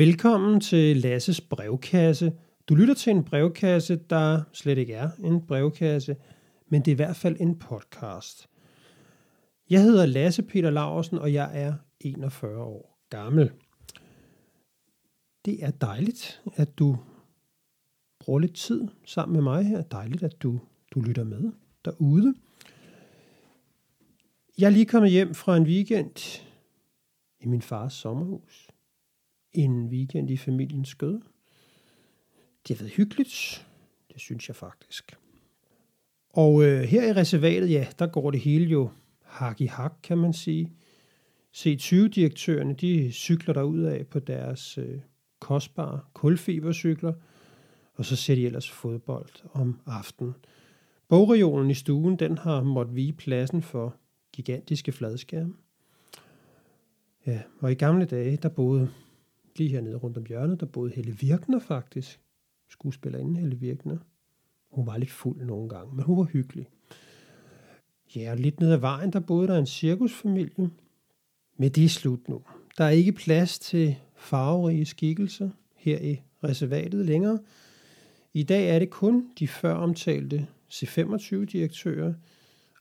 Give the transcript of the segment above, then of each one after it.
Velkommen til Lasses brevkasse. Du lytter til en brevkasse, der slet ikke er en brevkasse, men det er i hvert fald en podcast. Jeg hedder Lasse Peter Larsen, og jeg er 41 år gammel. Det er dejligt, at du bruger lidt tid sammen med mig her. Dejligt, at du, du lytter med derude. Jeg er lige kommet hjem fra en weekend i min fars sommerhus. En weekend i familiens skød. Det har været hyggeligt. Det synes jeg faktisk. Og øh, her i reservatet, ja, der går det hele jo hak i hak, kan man sige. C20-direktørerne, de cykler der ud af på deres øh, kostbare kulfibercykler, og så ser de ellers fodbold om aftenen. Bogregionen i stuen, den har måttet vige pladsen for gigantiske fladskærme. Ja, og i gamle dage, der boede lige hernede rundt om hjørnet, der boede Helle Virkner faktisk. Skuespillerinde Helle Virkner. Hun var lidt fuld nogle gange, men hun var hyggelig. Ja, og lidt ned ad vejen, der boede der en cirkusfamilie. Men det er slut nu. Der er ikke plads til farverige skikkelser her i reservatet længere. I dag er det kun de før omtalte C25-direktører,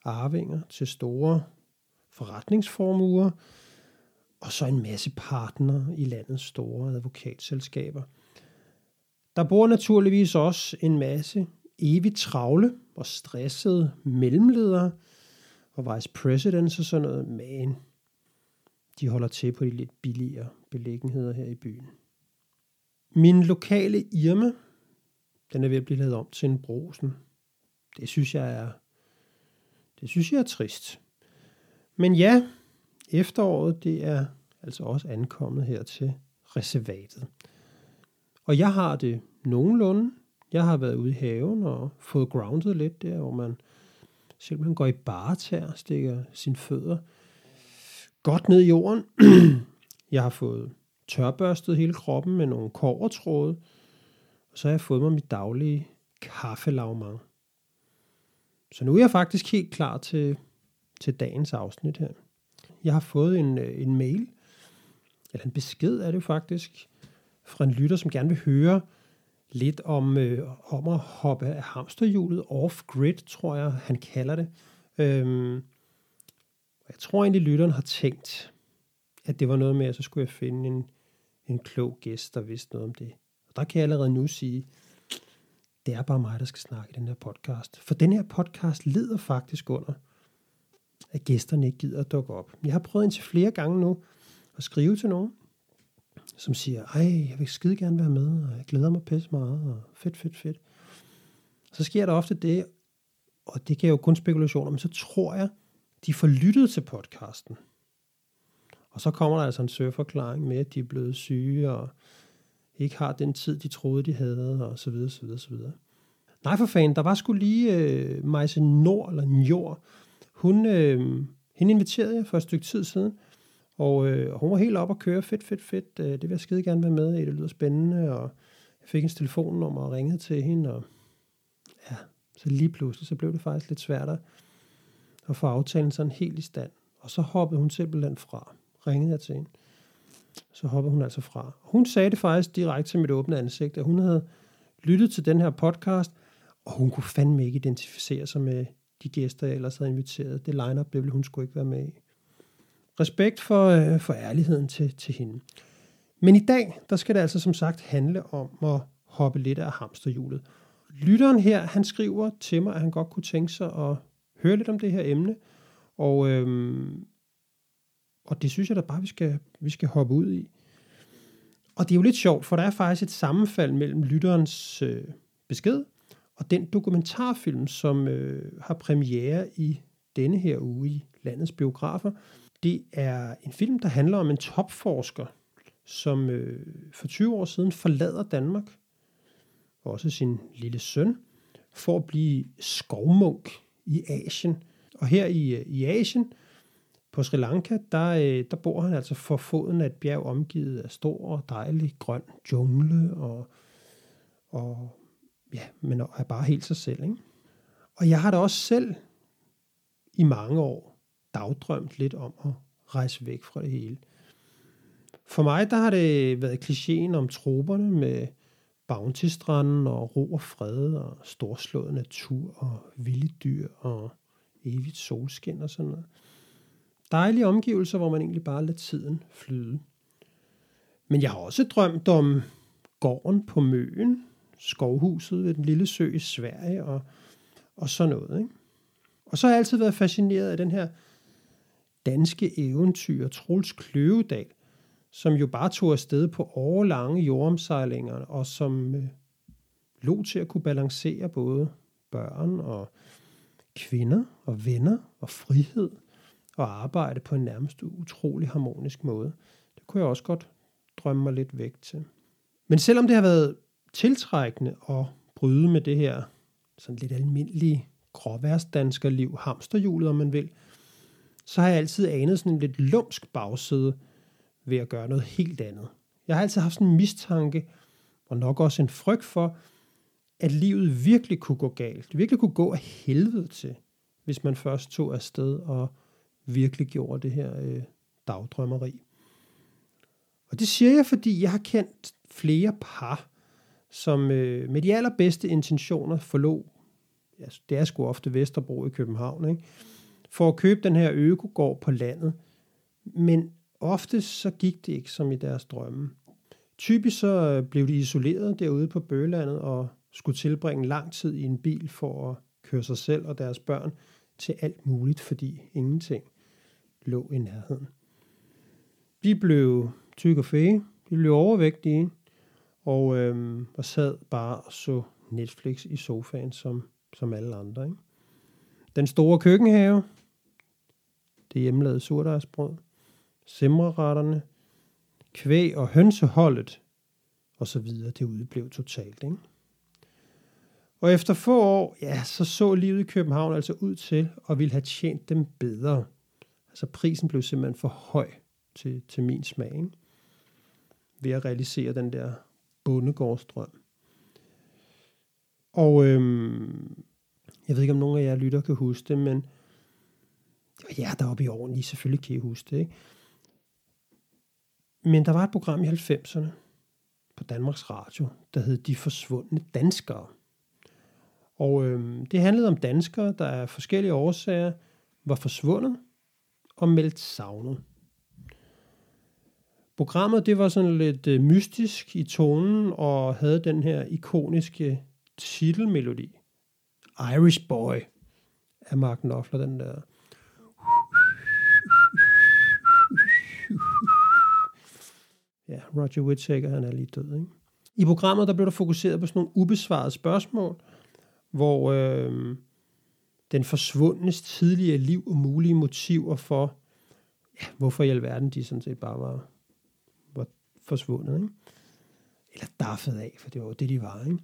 arvinger til store forretningsformuer, og så en masse partnere i landets store advokatselskaber. Der bor naturligvis også en masse evigt travle og stressede mellemledere og vice presidents og sådan noget, men de holder til på de lidt billigere beliggenheder her i byen. Min lokale Irma, den er ved at blive lavet om til en brosen. Det synes jeg er, det synes jeg er trist. Men ja, efteråret, det er altså også ankommet her til reservatet. Og jeg har det nogenlunde. Jeg har været ude i haven og fået grounded lidt der, hvor man simpelthen går i baretær, stikker sine fødder godt ned i jorden. jeg har fået tørbørstet hele kroppen med nogle kovertråde, og så har jeg fået mig mit daglige kaffelavmang. Så nu er jeg faktisk helt klar til, til dagens afsnit her. Jeg har fået en, øh, en mail, eller en besked er det faktisk, fra en lytter, som gerne vil høre lidt om, øh, om at hoppe af hamsterhjulet off-grid, tror jeg, han kalder det. Øhm, jeg tror egentlig, lytteren har tænkt, at det var noget med, at så skulle jeg finde en, en klog gæst, der vidste noget om det. Og der kan jeg allerede nu sige, det er bare mig, der skal snakke i den her podcast. For den her podcast lider faktisk under, at gæsterne ikke gider at dukke op. Jeg har prøvet indtil flere gange nu at skrive til nogen, som siger, ej, jeg vil skide gerne være med, og jeg glæder mig pisse meget, og fedt, fedt, fedt. Så sker der ofte det, og det kan jo kun spekulationer, men så tror jeg, de får lyttet til podcasten. Og så kommer der altså en søforklaring med, at de er blevet syge, og ikke har den tid, de troede, de havde, og så videre, så videre, så videre. Nej, for fanden, der var sgu lige øh, Majse Nord, eller Njord. Hun, øh, hende inviterede jeg for et stykke tid siden, og øh, hun var helt op og køre, fedt, fedt, fedt, øh, det vil jeg skide gerne være med i, det lyder spændende, og jeg fik hendes telefonnummer og ringede til hende, og ja, så lige pludselig, så blev det faktisk lidt svært at få aftalen sådan helt i stand. Og så hoppede hun simpelthen fra, ringede jeg til hende, så hoppede hun altså fra. Hun sagde det faktisk direkte til mit åbne ansigt, at hun havde lyttet til den her podcast, og hun kunne fandme ikke identificere sig med de gæster, jeg ellers havde inviteret. Det line-up, det ville hun skulle ikke være med i. Respekt for, øh, for ærligheden til, til hende. Men i dag, der skal det altså som sagt handle om at hoppe lidt af hamsterhjulet. Lytteren her, han skriver til mig, at han godt kunne tænke sig at høre lidt om det her emne. Og, øhm, og det synes jeg da bare, vi skal, vi skal hoppe ud i. Og det er jo lidt sjovt, for der er faktisk et sammenfald mellem lytterens øh, besked og den dokumentarfilm, som øh, har premiere i denne her uge i landets biografer. Det er en film, der handler om en topforsker, som øh, for 20 år siden forlader Danmark, og også sin lille søn, for at blive skovmunk i Asien. Og her i, øh, i Asien, på Sri Lanka, der, øh, der bor han altså for foden af et bjerg omgivet af stor og dejlig grøn jungle, og, og ja, men er bare helt sig selv. Ikke? Og jeg har da også selv i mange år dagdrømt lidt om at rejse væk fra det hele. For mig, der har det været klichéen om troberne med bounty-stranden og ro og fred og storslået natur og vilde dyr og evigt solskin og sådan noget. Dejlige omgivelser, hvor man egentlig bare lader tiden flyde. Men jeg har også drømt om gården på Møen, skovhuset ved den lille sø i Sverige og, og sådan noget. Ikke? Og så har jeg altid været fascineret af den her danske eventyr, Troels Kløvedal, som jo bare tog afsted på årlange jordomsejlinger, og som øh, lå til at kunne balancere både børn og kvinder og venner og frihed og arbejde på en nærmest utrolig harmonisk måde. Det kunne jeg også godt drømme mig lidt væk til. Men selvom det har været tiltrækkende at bryde med det her sådan lidt almindelige gråværsdanskerliv, hamsterhjulet om man vil, så har jeg altid anet sådan en lidt lumsk bagside ved at gøre noget helt andet. Jeg har altid haft sådan en mistanke, og nok også en frygt for, at livet virkelig kunne gå galt. Virkelig kunne gå af helvede til, hvis man først tog afsted og virkelig gjorde det her øh, dagdrømmeri. Og det siger jeg, fordi jeg har kendt flere par, som øh, med de allerbedste intentioner forlod, ja, det er sgu ofte Vesterbro i København, ikke? for at købe den her økogård på landet. Men ofte så gik det ikke som i deres drømme. Typisk så øh, blev de isoleret derude på Bølandet og skulle tilbringe lang tid i en bil for at køre sig selv og deres børn til alt muligt, fordi ingenting lå i nærheden. De blev tyk og fæge, de blev overvægtige, og, øhm, og sad bare og så Netflix i sofaen som, som alle andre. Ikke? Den store køkkenhave, det hjemmelavede surdejsbrød, simreretterne, kvæg og hønseholdet, og så videre, det udeblev totalt. Ikke? Og efter få år, ja, så så livet i København altså ud til at ville have tjent dem bedre. Altså prisen blev simpelthen for høj til, til min smag. Ikke? Ved at realisere den der bondegårdsdrøm. Og øhm, jeg ved ikke, om nogen af jer lytter kan huske det, men ja, der oppe i årene, I selvfølgelig kan I huske det, ikke? Men der var et program i 90'erne på Danmarks Radio, der hed De Forsvundne Danskere. Og øhm, det handlede om danskere, der af forskellige årsager var forsvundet og meldt savnet. Programmet det var sådan lidt øh, mystisk i tonen og havde den her ikoniske titelmelodi. Irish Boy af Mark Knopfler, den der. Ja, Roger Whittaker, han er lige død, ikke? I programmet, der blev der fokuseret på sådan nogle ubesvarede spørgsmål, hvor øh, den forsvundnes tidligere liv og mulige motiver for, ja, hvorfor i alverden de sådan set bare var, var forsvundet, ikke? Eller daffet af, for det var jo det, de var, ikke?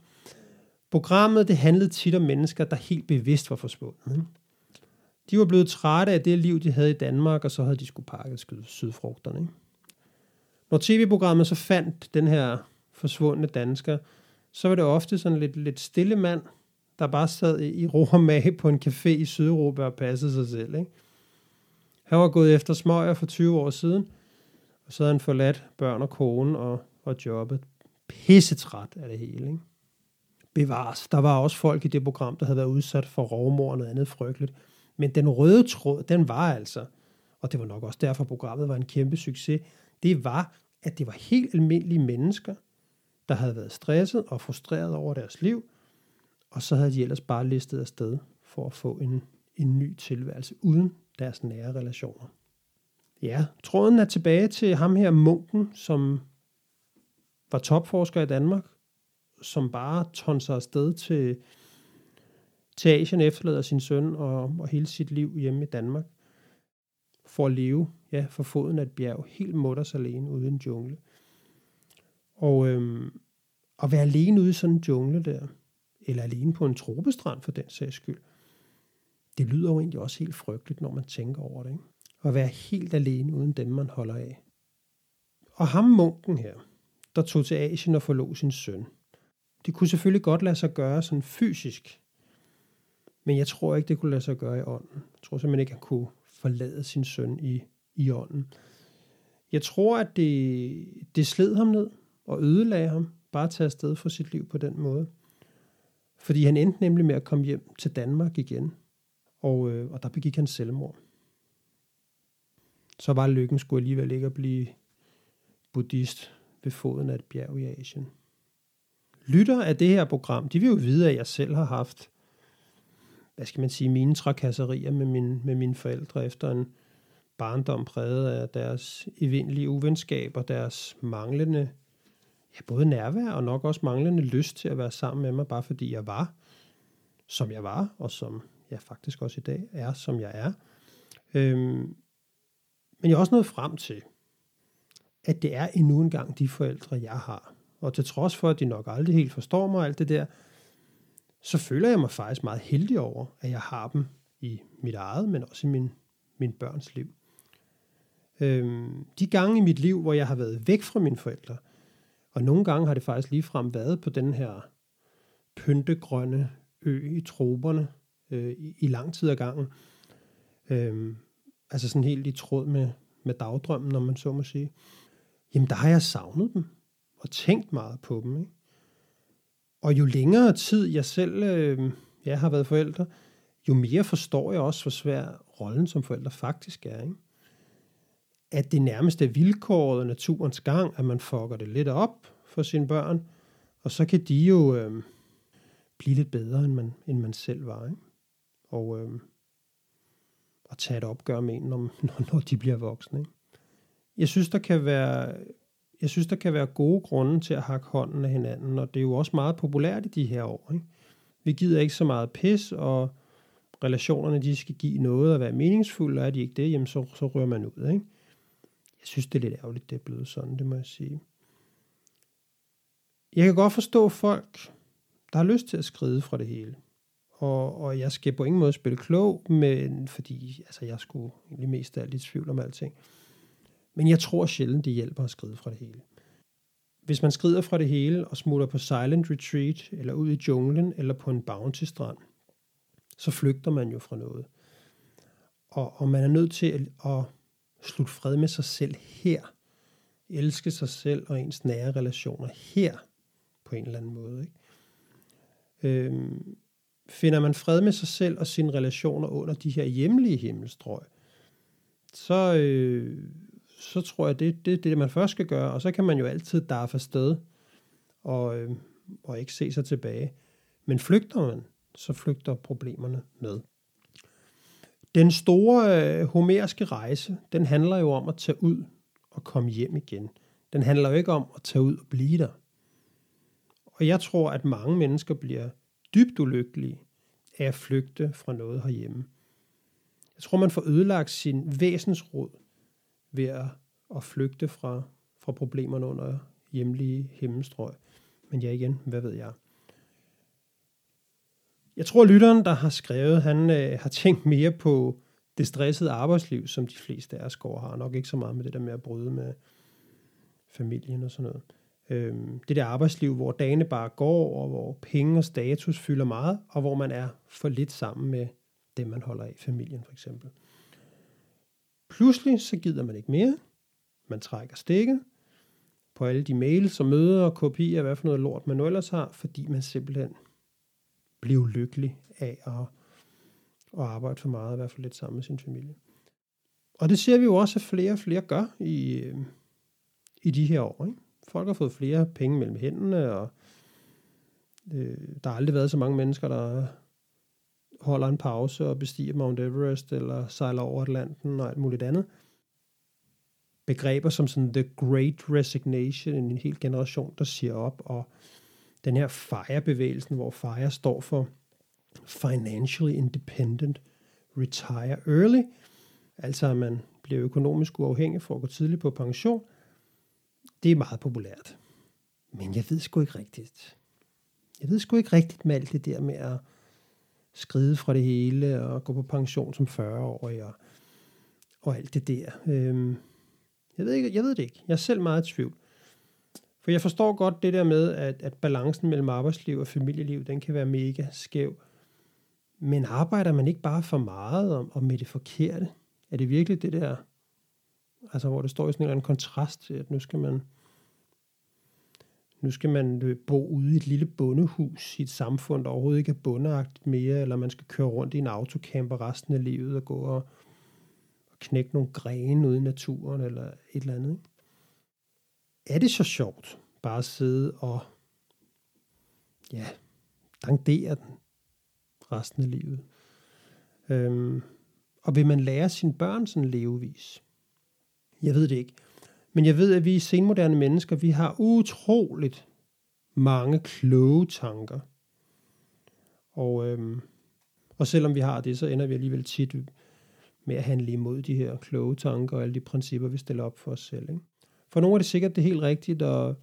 Programmet, det handlede tit om mennesker, der helt bevidst var forsvundet, ikke? De var blevet trætte af det liv, de havde i Danmark, og så havde de skulle pakke sydfrugterne, ikke? Når tv-programmet så fandt den her forsvundne dansker, så var det ofte sådan lidt, lidt stille mand, der bare sad i ro og mage på en café i Sydeuropa og passede sig selv. Ikke? Han var gået efter smøger for 20 år siden, og så havde han forladt børn og kone og, og jobbet. Pissetræt af det hele. Ikke? Bevares. Der var også folk i det program, der havde været udsat for rovmor og noget andet frygteligt. Men den røde tråd, den var altså, og det var nok også derfor, programmet var en kæmpe succes, det var, at det var helt almindelige mennesker, der havde været stresset og frustreret over deres liv, og så havde de ellers bare listet afsted for at få en, en ny tilværelse uden deres nære relationer. Ja, tråden er tilbage til ham her munken, som var topforsker i Danmark, som bare tonser afsted til, til Asien, efterlader sin søn og, og hele sit liv hjemme i Danmark, for at leve ja, for foden af et bjerg, helt mutters alene ude i en jungle. Og øhm, at være alene ude i sådan en jungle der, eller alene på en tropestrand for den sags skyld, det lyder jo egentlig også helt frygteligt, når man tænker over det. Ikke? Og være helt alene uden dem, man holder af. Og ham munken her, der tog til Asien og forlod sin søn. Det kunne selvfølgelig godt lade sig gøre sådan fysisk, men jeg tror ikke, det kunne lade sig gøre i ånden. Jeg tror simpelthen ikke, han kunne forlade sin søn i, i ånden. Jeg tror, at det, det sled ham ned og ødelagde ham, bare at tage afsted for sit liv på den måde. Fordi han endte nemlig med at komme hjem til Danmark igen, og, øh, og der begik han selvmord. Så var lykken skulle alligevel ikke at blive buddhist ved foden af et bjerg i Asien. Lytter af det her program, de vil jo vide, at jeg selv har haft, hvad skal man sige, mine trakasserier med, min, med mine forældre efter en barndom præget af deres evindelige uvenskab og deres manglende, ja, både nærvær og nok også manglende lyst til at være sammen med mig, bare fordi jeg var, som jeg var, og som jeg faktisk også i dag er, som jeg er. Øhm, men jeg er også nået frem til, at det er endnu en gang de forældre, jeg har. Og til trods for, at de nok aldrig helt forstår mig og alt det der, så føler jeg mig faktisk meget heldig over, at jeg har dem i mit eget, men også i min, min børns liv. Øhm, de gange i mit liv, hvor jeg har været væk fra mine forældre, og nogle gange har det faktisk ligefrem været på den her pyntegrønne ø i troberne øh, i, i lang tid ad gangen. Øhm, altså sådan helt i tråd med, med dagdrømmen, når man så må sige. Jamen der har jeg savnet dem og tænkt meget på dem. Ikke? Og jo længere tid jeg selv øh, jeg har været forældre, jo mere forstår jeg også, hvor svær rollen som forældre faktisk er. Ikke? At det nærmest er vilkåret og naturens gang, at man fucker det lidt op for sine børn, og så kan de jo øh, blive lidt bedre, end man, end man selv var. Ikke? Og, øh, at tage et opgør med en, når, når, når de bliver voksne. Ikke? Jeg synes, der kan være jeg synes, der kan være gode grunde til at hakke hånden af hinanden, og det er jo også meget populært i de her år. Ikke? Vi gider ikke så meget pis, og relationerne de skal give noget og være meningsfulde, og er de ikke det, jamen så, så rører man ud. Ikke? Jeg synes, det er lidt ærgerligt, det er blevet sådan, det må jeg sige. Jeg kan godt forstå folk, der har lyst til at skride fra det hele. Og, og jeg skal på ingen måde spille klog, men fordi altså, jeg skulle egentlig mest af alt i tvivl om alting. Men jeg tror sjældent, det hjælper at skride fra det hele. Hvis man skrider fra det hele og smutter på silent retreat, eller ud i junglen, eller på en bounty-strand, så flygter man jo fra noget. Og, og man er nødt til at, at slutte fred med sig selv her. Elske sig selv og ens nære relationer her, på en eller anden måde. Ikke? Øhm, finder man fred med sig selv og sine relationer under de her hjemlige himmelstrøg, så, øh, så tror jeg, det, det er det, man først skal gøre, og så kan man jo altid darfe afsted og, øh, og ikke se sig tilbage. Men flygter man, så flygter problemerne med. Den store øh, homeriske rejse, den handler jo om at tage ud og komme hjem igen. Den handler jo ikke om at tage ud og blive der. Og jeg tror, at mange mennesker bliver dybt ulykkelige af at flygte fra noget herhjemme. Jeg tror, man får ødelagt sin væsensråd ved at, at flygte fra, fra problemerne under hjemlige himmelstrøg. Men ja igen, hvad ved jeg? Jeg tror, lytteren, der har skrevet, han øh, har tænkt mere på det stressede arbejdsliv, som de fleste af os går har. Nok ikke så meget med det der med at bryde med familien og sådan noget øh, det der arbejdsliv, hvor dagene bare går, og hvor penge og status fylder meget, og hvor man er for lidt sammen med dem, man holder af, familien for eksempel. Pludselig så gider man ikke mere. Man trækker stikket på alle de mails og møder og kopier, hvad for noget lort man nu ellers har, fordi man simpelthen blev lykkelig af at, at arbejde for meget, i hvert fald lidt sammen med sin familie. Og det ser vi jo også, at flere og flere gør i, øh, i de her år. Ikke? Folk har fået flere penge mellem hænderne, og øh, der har aldrig været så mange mennesker, der holder en pause og bestiger Mount Everest eller sejler over Atlanten og alt muligt andet. Begreber som sådan The Great Resignation, en hel generation, der siger op, og den her FIRE-bevægelsen, hvor FIRE står for Financially Independent Retire Early, altså at man bliver økonomisk uafhængig for at gå tidligt på pension, det er meget populært. Men jeg ved sgu ikke rigtigt. Jeg ved sgu ikke rigtigt med alt det der med at skride fra det hele og gå på pension som 40-årig og, og alt det der. Øhm, jeg, ved ikke, jeg ved det ikke. Jeg er selv meget i tvivl. For jeg forstår godt det der med, at, at balancen mellem arbejdsliv og familieliv, den kan være mega skæv. Men arbejder man ikke bare for meget og, og med det forkerte? Er det virkelig det der Altså hvor det står i sådan en eller anden kontrast til, at nu skal man nu skal man øh, bo ude i et lille bondehus i et samfund, der overhovedet ikke er bondeagtigt mere, eller man skal køre rundt i en autocamper resten af livet og gå og, og knække nogle grene ude i naturen, eller et eller andet. Ikke? Er det så sjovt bare at sidde og ja, dankdere den resten af livet? Øhm, og vil man lære sine børn sådan levevis? Jeg ved det ikke. Men jeg ved, at vi senmoderne mennesker, vi har utroligt mange kloge tanker. Og, øhm, og selvom vi har det, så ender vi alligevel tit med at handle imod de her kloge tanker og alle de principper, vi stiller op for os selv. Ikke? For nogle er det sikkert det helt rigtigt at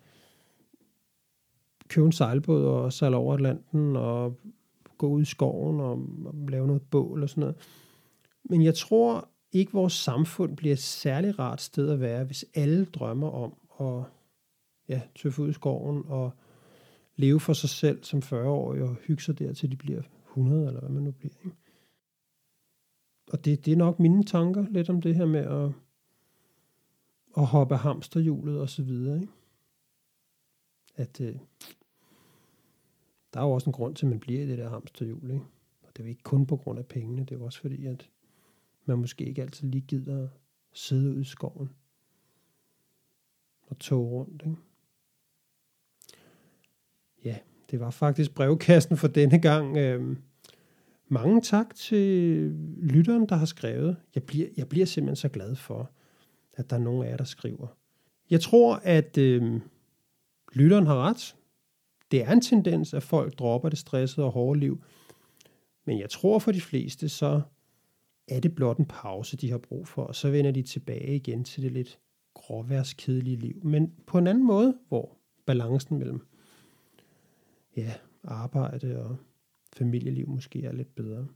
købe en sejlbåd og sejle over Atlanten og gå ud i skoven og, og lave noget bål og sådan noget. Men jeg tror, ikke vores samfund bliver et særligt rart sted at være, hvis alle drømmer om at ja, tøffe ud i skoven og leve for sig selv som 40-årige og hygge sig der, til de bliver 100, eller hvad man nu bliver. Ikke? Og det, det er nok mine tanker lidt om det her med at, at hoppe hamsterhjulet og så videre. Ikke? At øh, der er jo også en grund til, at man bliver i det der hamsterhjul. Ikke? Og det er jo ikke kun på grund af pengene, det er jo også fordi, at man måske ikke altid lige gider at sidde ud i skoven og tog rundt. Ikke? Ja, det var faktisk brevkassen for denne gang. Øhm, mange tak til lytteren, der har skrevet. Jeg bliver, jeg bliver simpelthen så glad for, at der er nogen af jer, der skriver. Jeg tror, at øhm, lytteren har ret. Det er en tendens, at folk dropper det stressede og hårde liv. Men jeg tror for de fleste, så er det blot en pause, de har brug for, og så vender de tilbage igen til det lidt gråværskedelige liv. Men på en anden måde, hvor balancen mellem ja, arbejde og familieliv måske er lidt bedre.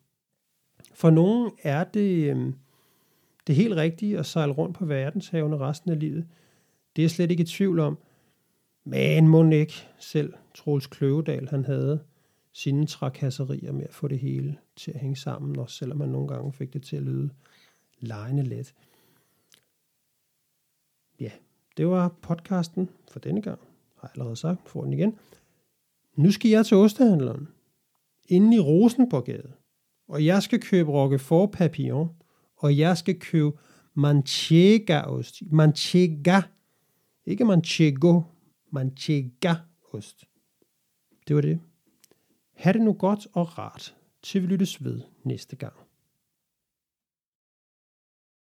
For nogen er det øhm, det helt rigtige at sejle rundt på verdenshavene resten af livet. Det er jeg slet ikke i tvivl om. Men må ikke selv Troels Kløvedal, han havde sine trakasserier med at få det hele til at hænge sammen, også selvom man nogle gange fik det til at lyde lejende let. Ja, det var podcasten for denne gang. Har jeg allerede sagt, får den igen. Nu skal jeg til ostehandleren, inde i Rosenborgade, og jeg skal købe Roquefort Papillon, og jeg skal købe Manchega-ost. Manchega. Ikke Manchego. Manchega-ost. Det var det. Ha' det nu godt og rart, til vi lyttes ved næste gang.